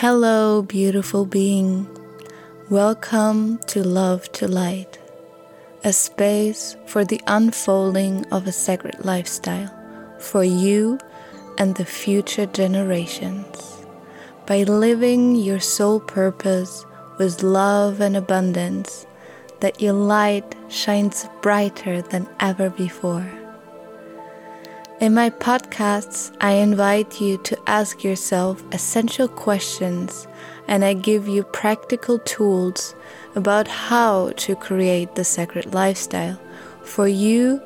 Hello, beautiful being. Welcome to Love to Light, a space for the unfolding of a sacred lifestyle for you and the future generations. By living your soul purpose with love and abundance, that your light shines brighter than ever before. In my podcasts, I invite you to ask yourself essential questions and I give you practical tools about how to create the sacred lifestyle for you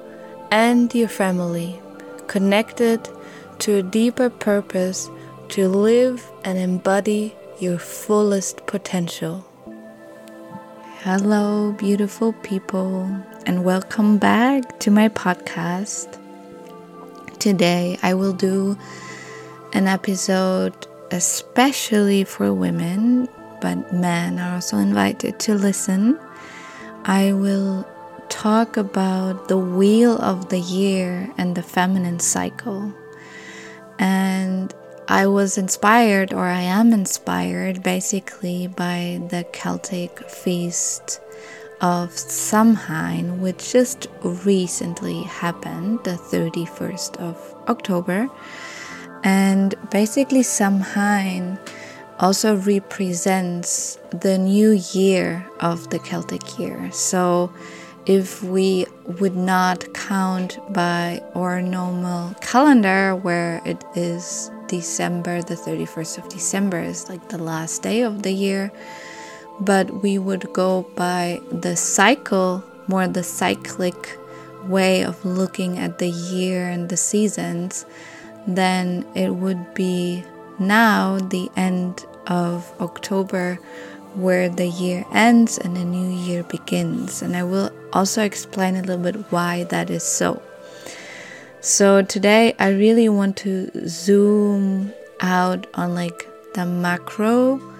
and your family, connected to a deeper purpose to live and embody your fullest potential. Hello, beautiful people, and welcome back to my podcast. Today, I will do an episode especially for women, but men are also invited to listen. I will talk about the wheel of the year and the feminine cycle. And I was inspired, or I am inspired, basically by the Celtic feast of Samhain, which just recently happened, the 31st of October. And basically, Samhain also represents the new year of the Celtic year. So, if we would not count by our normal calendar, where it is December, the 31st of December is like the last day of the year, but we would go by the cycle, more the cyclic way of looking at the year and the seasons, then it would be now the end of October where the year ends and the new year begins. And I will also explain a little bit why that is so. So today I really want to zoom out on like the macro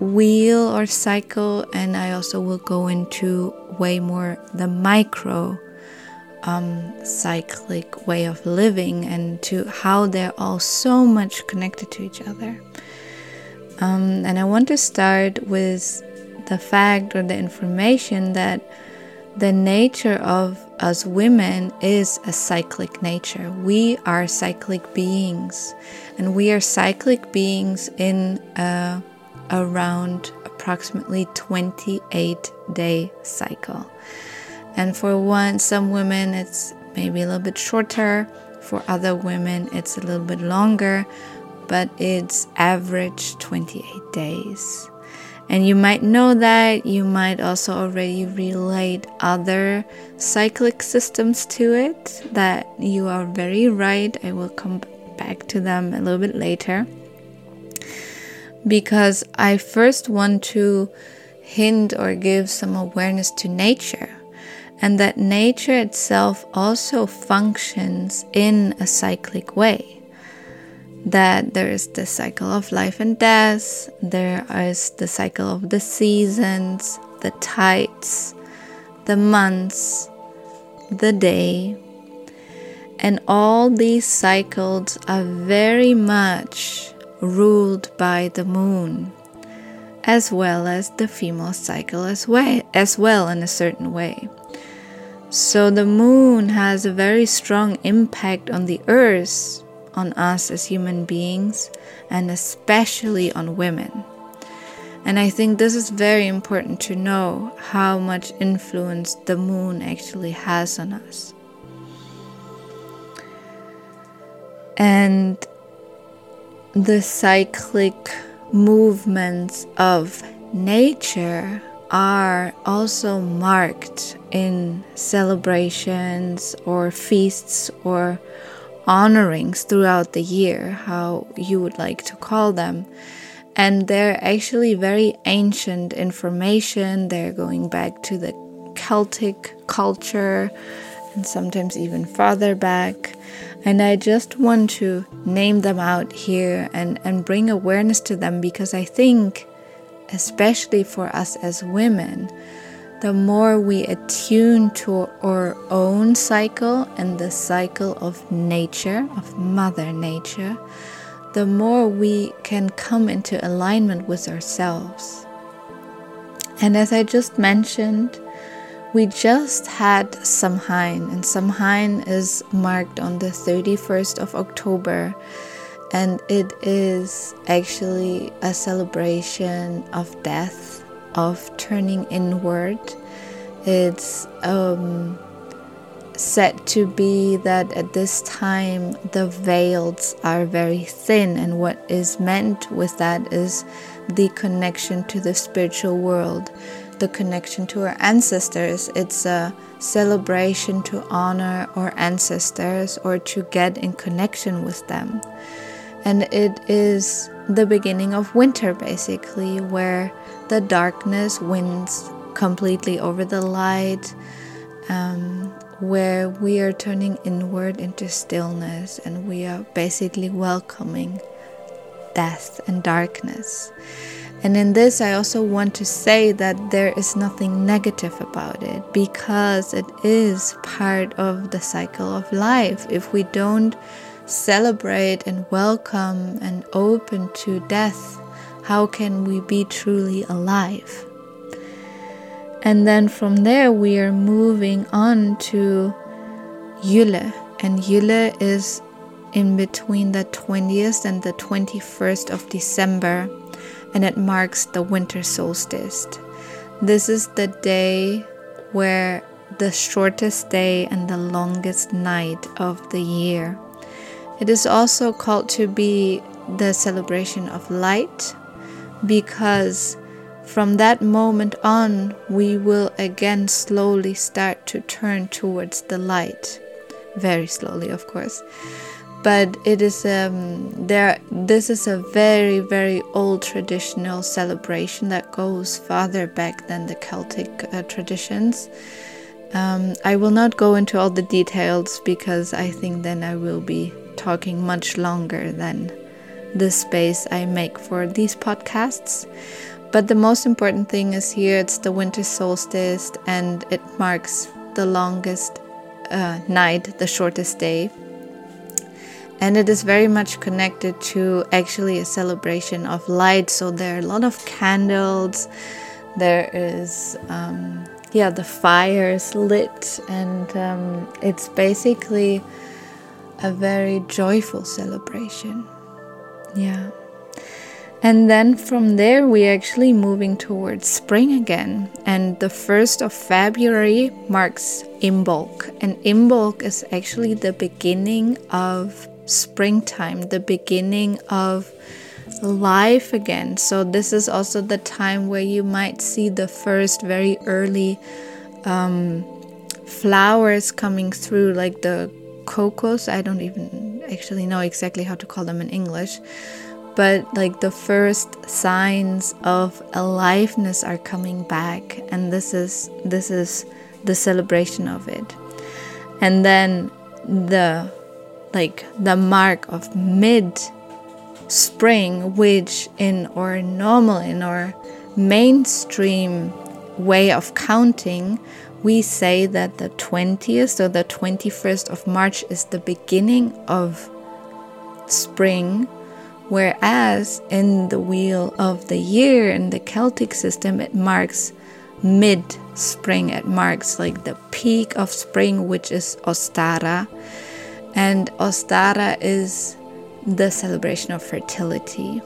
wheel or cycle, and I also will go into way more the micro um, cyclic way of living and to how they're all so much connected to each other. Um, and I want to start with the fact or the information that the nature of us women is a cyclic nature. We are cyclic beings, and we are cyclic beings in a around approximately 28 day cycle. And for one, some women it's maybe a little bit shorter. For other women, it's a little bit longer, but it's average 28 days. And you might know that, you might also already relate other cyclic systems to it, that you are very right. I will come back to them a little bit later because I first want to hint or give some awareness to nature and that nature itself also functions in a cyclic way. That there is the cycle of life and death, there is the cycle of the seasons, the tides, the months, the day. And all these cycles are very much ruled by the moon, as well as the female cycle as well, as well in a certain way. So the moon has a very strong impact on the earth, on us as human beings, and especially on women. And I think this is very important to know how much influence the moon actually has on us. And the cyclic movements of nature are also marked in celebrations or feasts or honorings throughout the year, how you would like to call them. And they're actually very ancient information. They're going back to the Celtic culture and sometimes even farther back. And I just want to name them out here and, and bring awareness to them because I think, especially for us as women, the more we attune to our own cycle and the cycle of nature, of Mother Nature, the more we can come into alignment with ourselves. And as I just mentioned, we just had Samhain, and Samhain is marked on the 31st of October, and it is actually a celebration of death, of turning inward. It's um, said to be that at this time the veils are very thin, and what is meant with that is the connection to the spiritual world the connection to our ancestors. It's a celebration to honor our ancestors or to get in connection with them. And it is the beginning of winter, basically, where the darkness wins completely over the light, um, where we are turning inward into stillness and we are basically welcoming death and darkness. And in this, I also want to say that there is nothing negative about it because it is part of the cycle of life. If we don't celebrate and welcome and open to death, how can we be truly alive? And then from there, we are moving on to Yule. And Yule is in between the 20th and the 21st of December and it marks the winter solstice. This is the day where the shortest day and the longest night of the year. It is also called to be the celebration of light because from that moment on, we will again slowly start to turn towards the light. Very slowly, of course but it is um, there this is a very very old traditional celebration that goes farther back than the celtic uh, traditions. Um, i will not go into all the details because i think then i will be talking much longer than the space i make for these podcasts. But the most important thing is here it's the winter solstice and it marks the longest uh, night the shortest day and it is very much connected to actually a celebration of light. So there are a lot of candles. There is um, yeah the fire is lit. And um, it's basically a very joyful celebration. Yeah. And then from there, we're actually moving towards spring again. And the 1st of February marks Imbolc. And Imbolc is actually the beginning of springtime, the beginning of life again. So, this is also the time where you might see the first very early um, flowers coming through, like the cocos. I don't even actually know exactly how to call them in English, but like the first signs of aliveness are coming back, and this is this is the celebration of it. And then the like the mark of mid spring, which in our normal, in our mainstream way of counting, we say that the 20th or the 21st of March is the beginning of spring, whereas in the wheel of the year in the Celtic system, it marks mid spring, it marks like the peak of spring, which is Ostara and Ostara is the celebration of fertility.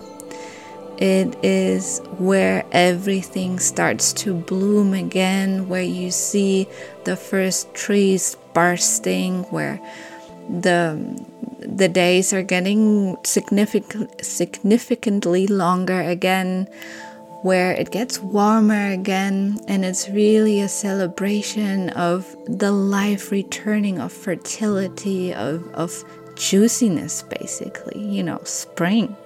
It is where everything starts to bloom again, where you see the first trees bursting, where the the days are getting significant, significantly longer again, where it gets warmer again, and it's really a celebration of the life returning of fertility, of, of juiciness, basically, you know, spring.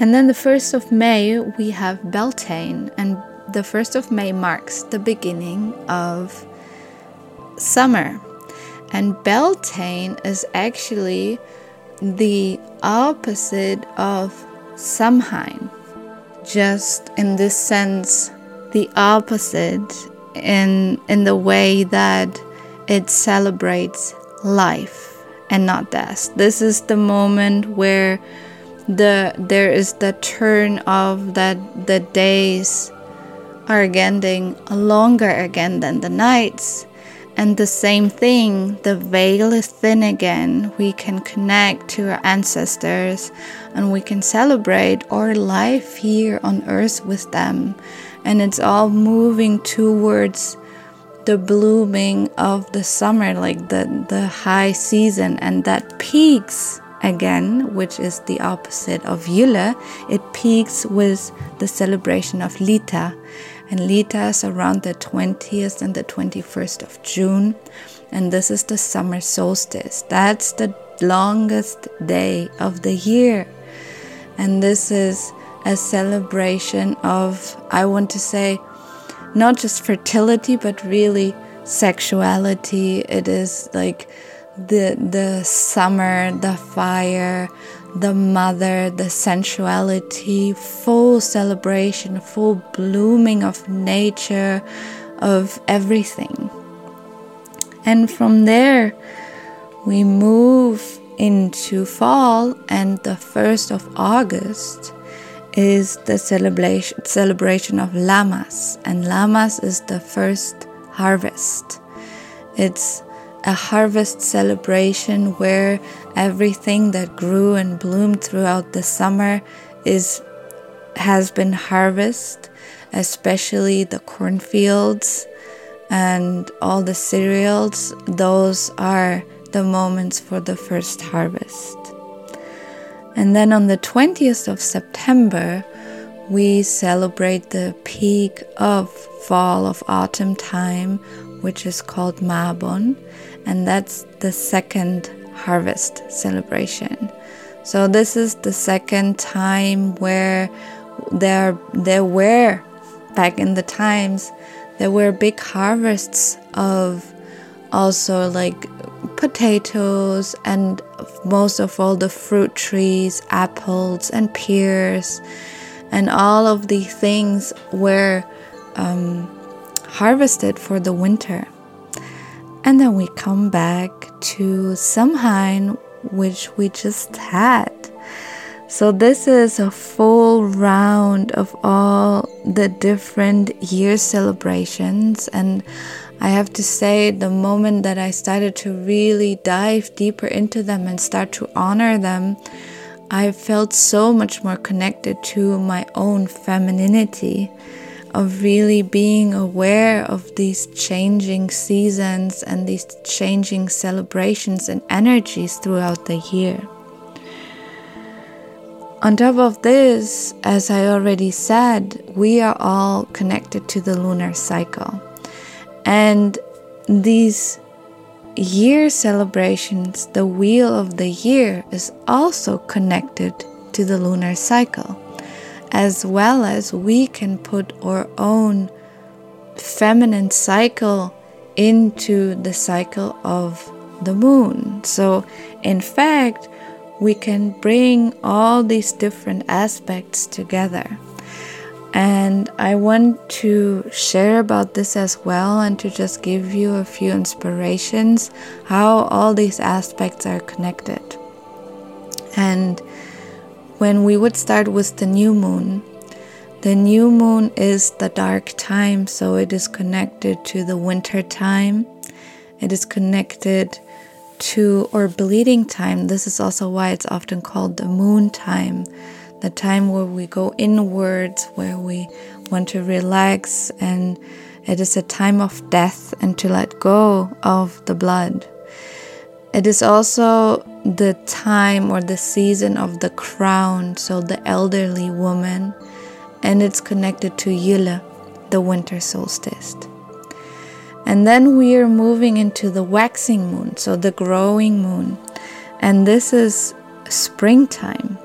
And then the 1st of May, we have Beltane, and the 1st of May marks the beginning of summer. And Beltane is actually the opposite of Samhain just in this sense the opposite in in the way that it celebrates life and not death. This is the moment where the there is the turn of that the days are getting longer again than the nights. And the same thing, the veil is thin again. We can connect to our ancestors and we can celebrate our life here on earth with them. And it's all moving towards the blooming of the summer, like the, the high season, and that peaks again, which is the opposite of Yule. It peaks with the celebration of Litha and Litha is around the 20th and the 21st of June. And this is the summer solstice. That's the longest day of the year. And this is a celebration of, I want to say, not just fertility, but really sexuality. It is like the the summer, the fire, the mother, the sensuality, full celebration, full blooming of nature, of everything. And from there, we move into fall, and the 1st of August is the celebration, celebration of Lammas, and Lammas is the first harvest. It's a harvest celebration where everything that grew and bloomed throughout the summer is has been harvested, especially the cornfields and all the cereals. Those are the moments for the first harvest. And then on the 20th of September, we celebrate the peak of fall of autumn time, which is called Mabon and that's the second harvest celebration. So this is the second time where there there were back in the times there were big harvests of also like potatoes and most of all the fruit trees, apples and pears, and all of the things were um, harvested for the winter. And then we come back to Samhain, which we just had. So, this is a full round of all the different year celebrations. And I have to say, the moment that I started to really dive deeper into them and start to honor them, I felt so much more connected to my own femininity of really being aware of these changing seasons and these changing celebrations and energies throughout the year. On top of this, as I already said, we are all connected to the lunar cycle. And these year celebrations, the wheel of the year, is also connected to the lunar cycle as well as we can put our own feminine cycle into the cycle of the moon. So, in fact, we can bring all these different aspects together. And I want to share about this as well and to just give you a few inspirations how all these aspects are connected. And when we would start with the new moon. The new moon is the dark time, so it is connected to the winter time. It is connected to or bleeding time. This is also why it's often called the moon time, the time where we go inwards, where we want to relax, and it is a time of death and to let go of the blood. It is also the time or the season of the crone, so the elderly woman, and it's connected to Yule, the winter solstice. And then we are moving into the waxing moon, so the growing moon, and this is springtime,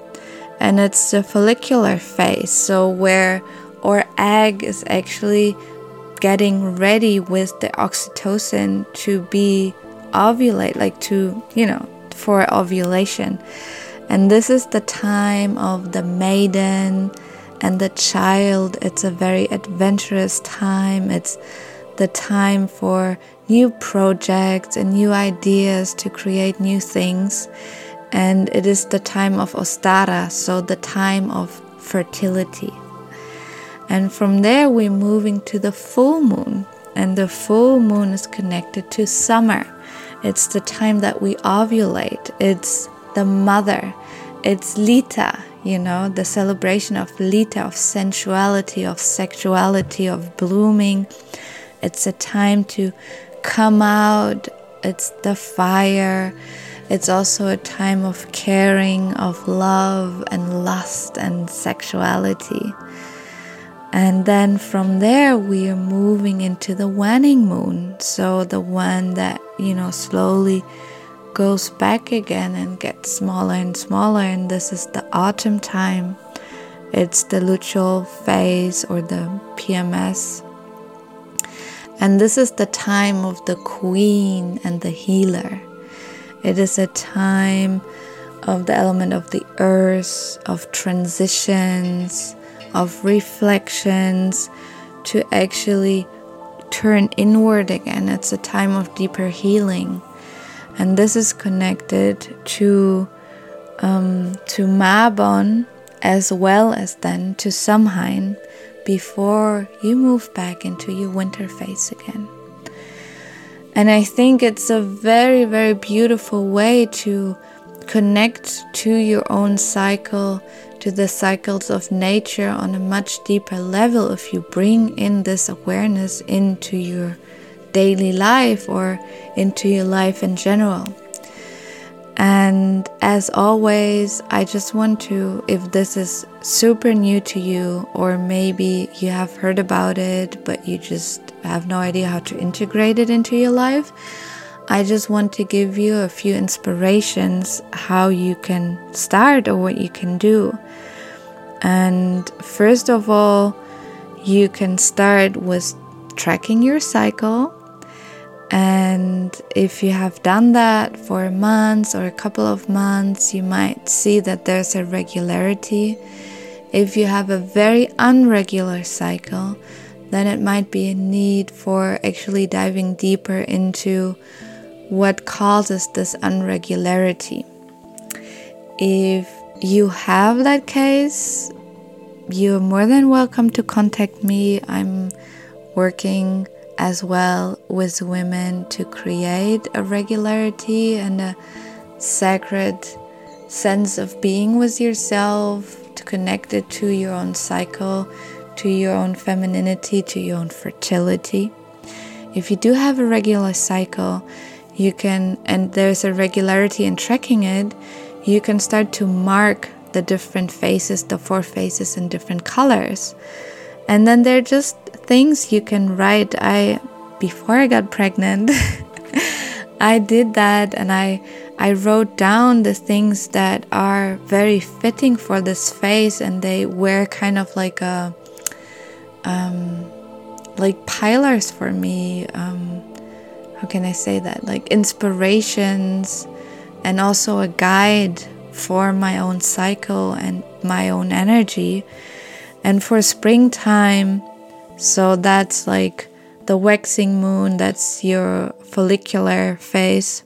and it's the follicular phase, so where our egg is actually getting ready with the oxytocin to be ovulate, like to, you know, for ovulation. And this is the time of the maiden and the child. It's a very adventurous time. It's the time for new projects and new ideas to create new things. And it is the time of Ostara, so the time of fertility. And from there, we're moving to the full moon. And the full moon is connected to summer. It's the time that we ovulate. It's the mother. It's Litha, you know, the celebration of Litha, of sensuality, of sexuality, of blooming. It's a time to come out. It's the fire. It's also a time of caring, of love and lust and sexuality. And then from there, we are moving into the waning moon. So the one that, you know, slowly goes back again and gets smaller and smaller. And this is the autumn time. It's the luteal phase or the PMS. And this is the time of the queen and the healer. It is a time of the element of the earth, of transitions, of reflections to actually turn inward again. It's a time of deeper healing. And this is connected to um, to Mabon as well as then to Samhain before you move back into your winter phase again. And I think it's a very, very beautiful way to connect to your own cycle, to the cycles of nature on a much deeper level if you bring in this awareness into your daily life or into your life in general. And as always, I just want to, if this is super new to you, or maybe you have heard about it, but you just have no idea how to integrate it into your life, I just want to give you a few inspirations how you can start or what you can do. And first of all, you can start with tracking your cycle. And if you have done that for a month or a couple of months, you might see that there's a regularity. If you have a very unregular cycle, then it might be a need for actually diving deeper into what causes this unregularity. If you have that case, you're more than welcome to contact me. I'm working as well with women to create a regularity and a sacred sense of being with yourself, to connect it to your own cycle, to your own femininity, to your own fertility. If you do have a regular cycle, you can, and there's a regularity in tracking it, you can start to mark the different phases, the four phases in different colors. And then they're just things you can write. I, before I got pregnant, I did that and I, I wrote down the things that are very fitting for this phase and they were kind of like a, um, like pillars for me. Um, how can I say that? Like inspirations and also a guide for my own cycle and my own energy. And for springtime, so that's like the waxing moon, that's your follicular phase.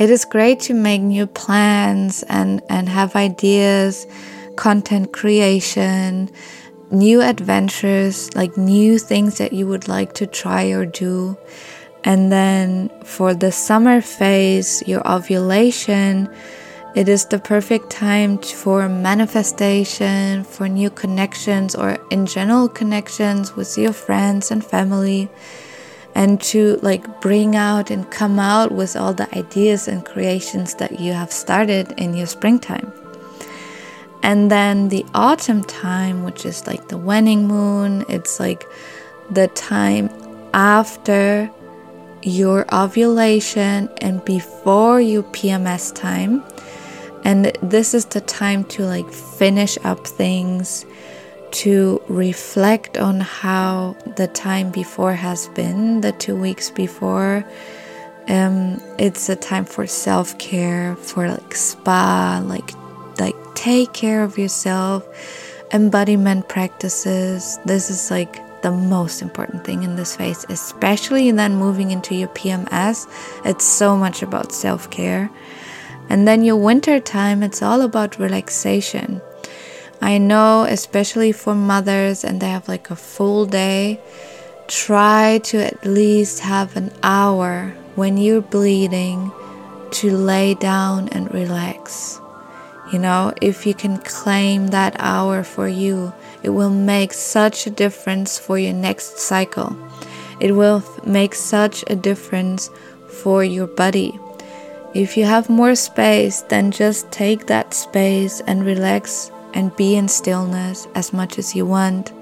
It is great to make new plans and, and have ideas, content creation, new adventures, like new things that you would like to try or do. And then for the summer phase, your ovulation, it is the perfect time for manifestation, for new connections, or in general connections with your friends and family, and to like bring out and come out with all the ideas and creations that you have started in your springtime. And then the autumn time, which is like the waning moon, it's like the time after your ovulation and before your PMS time. And this is the time to like finish up things, to reflect on how the time before has been, the two weeks before. Um, it's a time for self care, for like spa, like take care of yourself, embodiment practices. This is like the most important thing in this phase, especially then moving into your PMS. It's so much about self care. And then your winter time, it's all about relaxation. I know, especially for mothers, and they have like a full day, try to at least have an hour when you're bleeding to lay down and relax. You know, if you can claim that hour for you, it will make such a difference for your next cycle. It will make such a difference for your body. If you have more space, then just take that space and relax and be in stillness as much as you want.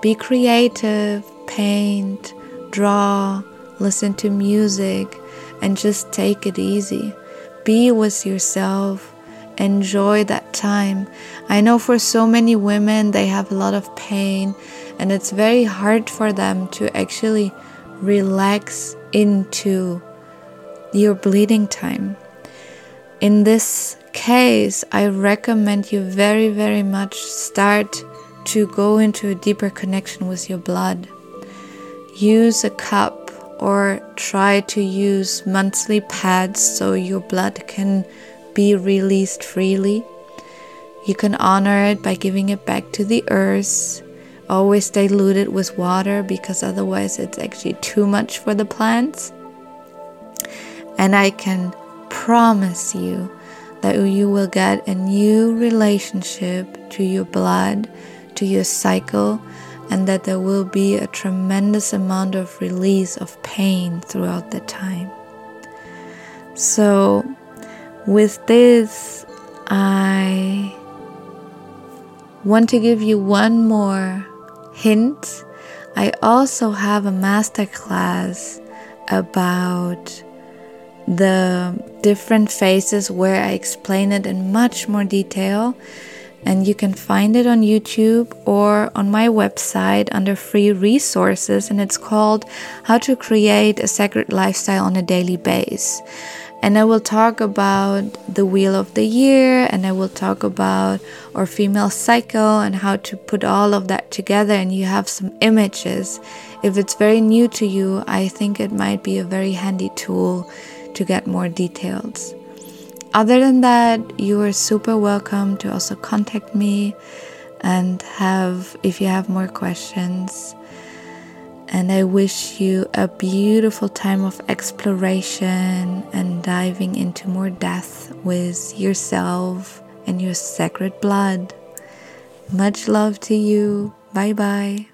Be creative, paint, draw, listen to music, and just take it easy. Be with yourself. Enjoy that time. I know for so many women, they have a lot of pain, and it's very hard for them to actually relax into your bleeding time. In this case, I recommend you very, very much start to go into a deeper connection with your blood. Use a cup or try to use monthly pads so your blood can be released freely. You can honor it by giving it back to the earth. Always dilute it with water because otherwise it's actually too much for the plants. And I can promise you that you will get a new relationship to your blood, to your cycle, and that there will be a tremendous amount of release of pain throughout the time. So, with this, I want to give you one more hint. I also have a masterclass about the different phases where I explain it in much more detail. And you can find it on YouTube or on my website under free resources. And it's called How to Create a Sacred Lifestyle on a Daily Basis. And I will talk about the wheel of the year and I will talk about our female cycle and how to put all of that together. And you have some images. If it's very new to you, I think it might be a very handy tool to get more details. Other than that, you are super welcome to also contact me and have if you have more questions. And I wish you a beautiful time of exploration and diving into more depth with yourself and your sacred blood. Much love to you. Bye bye.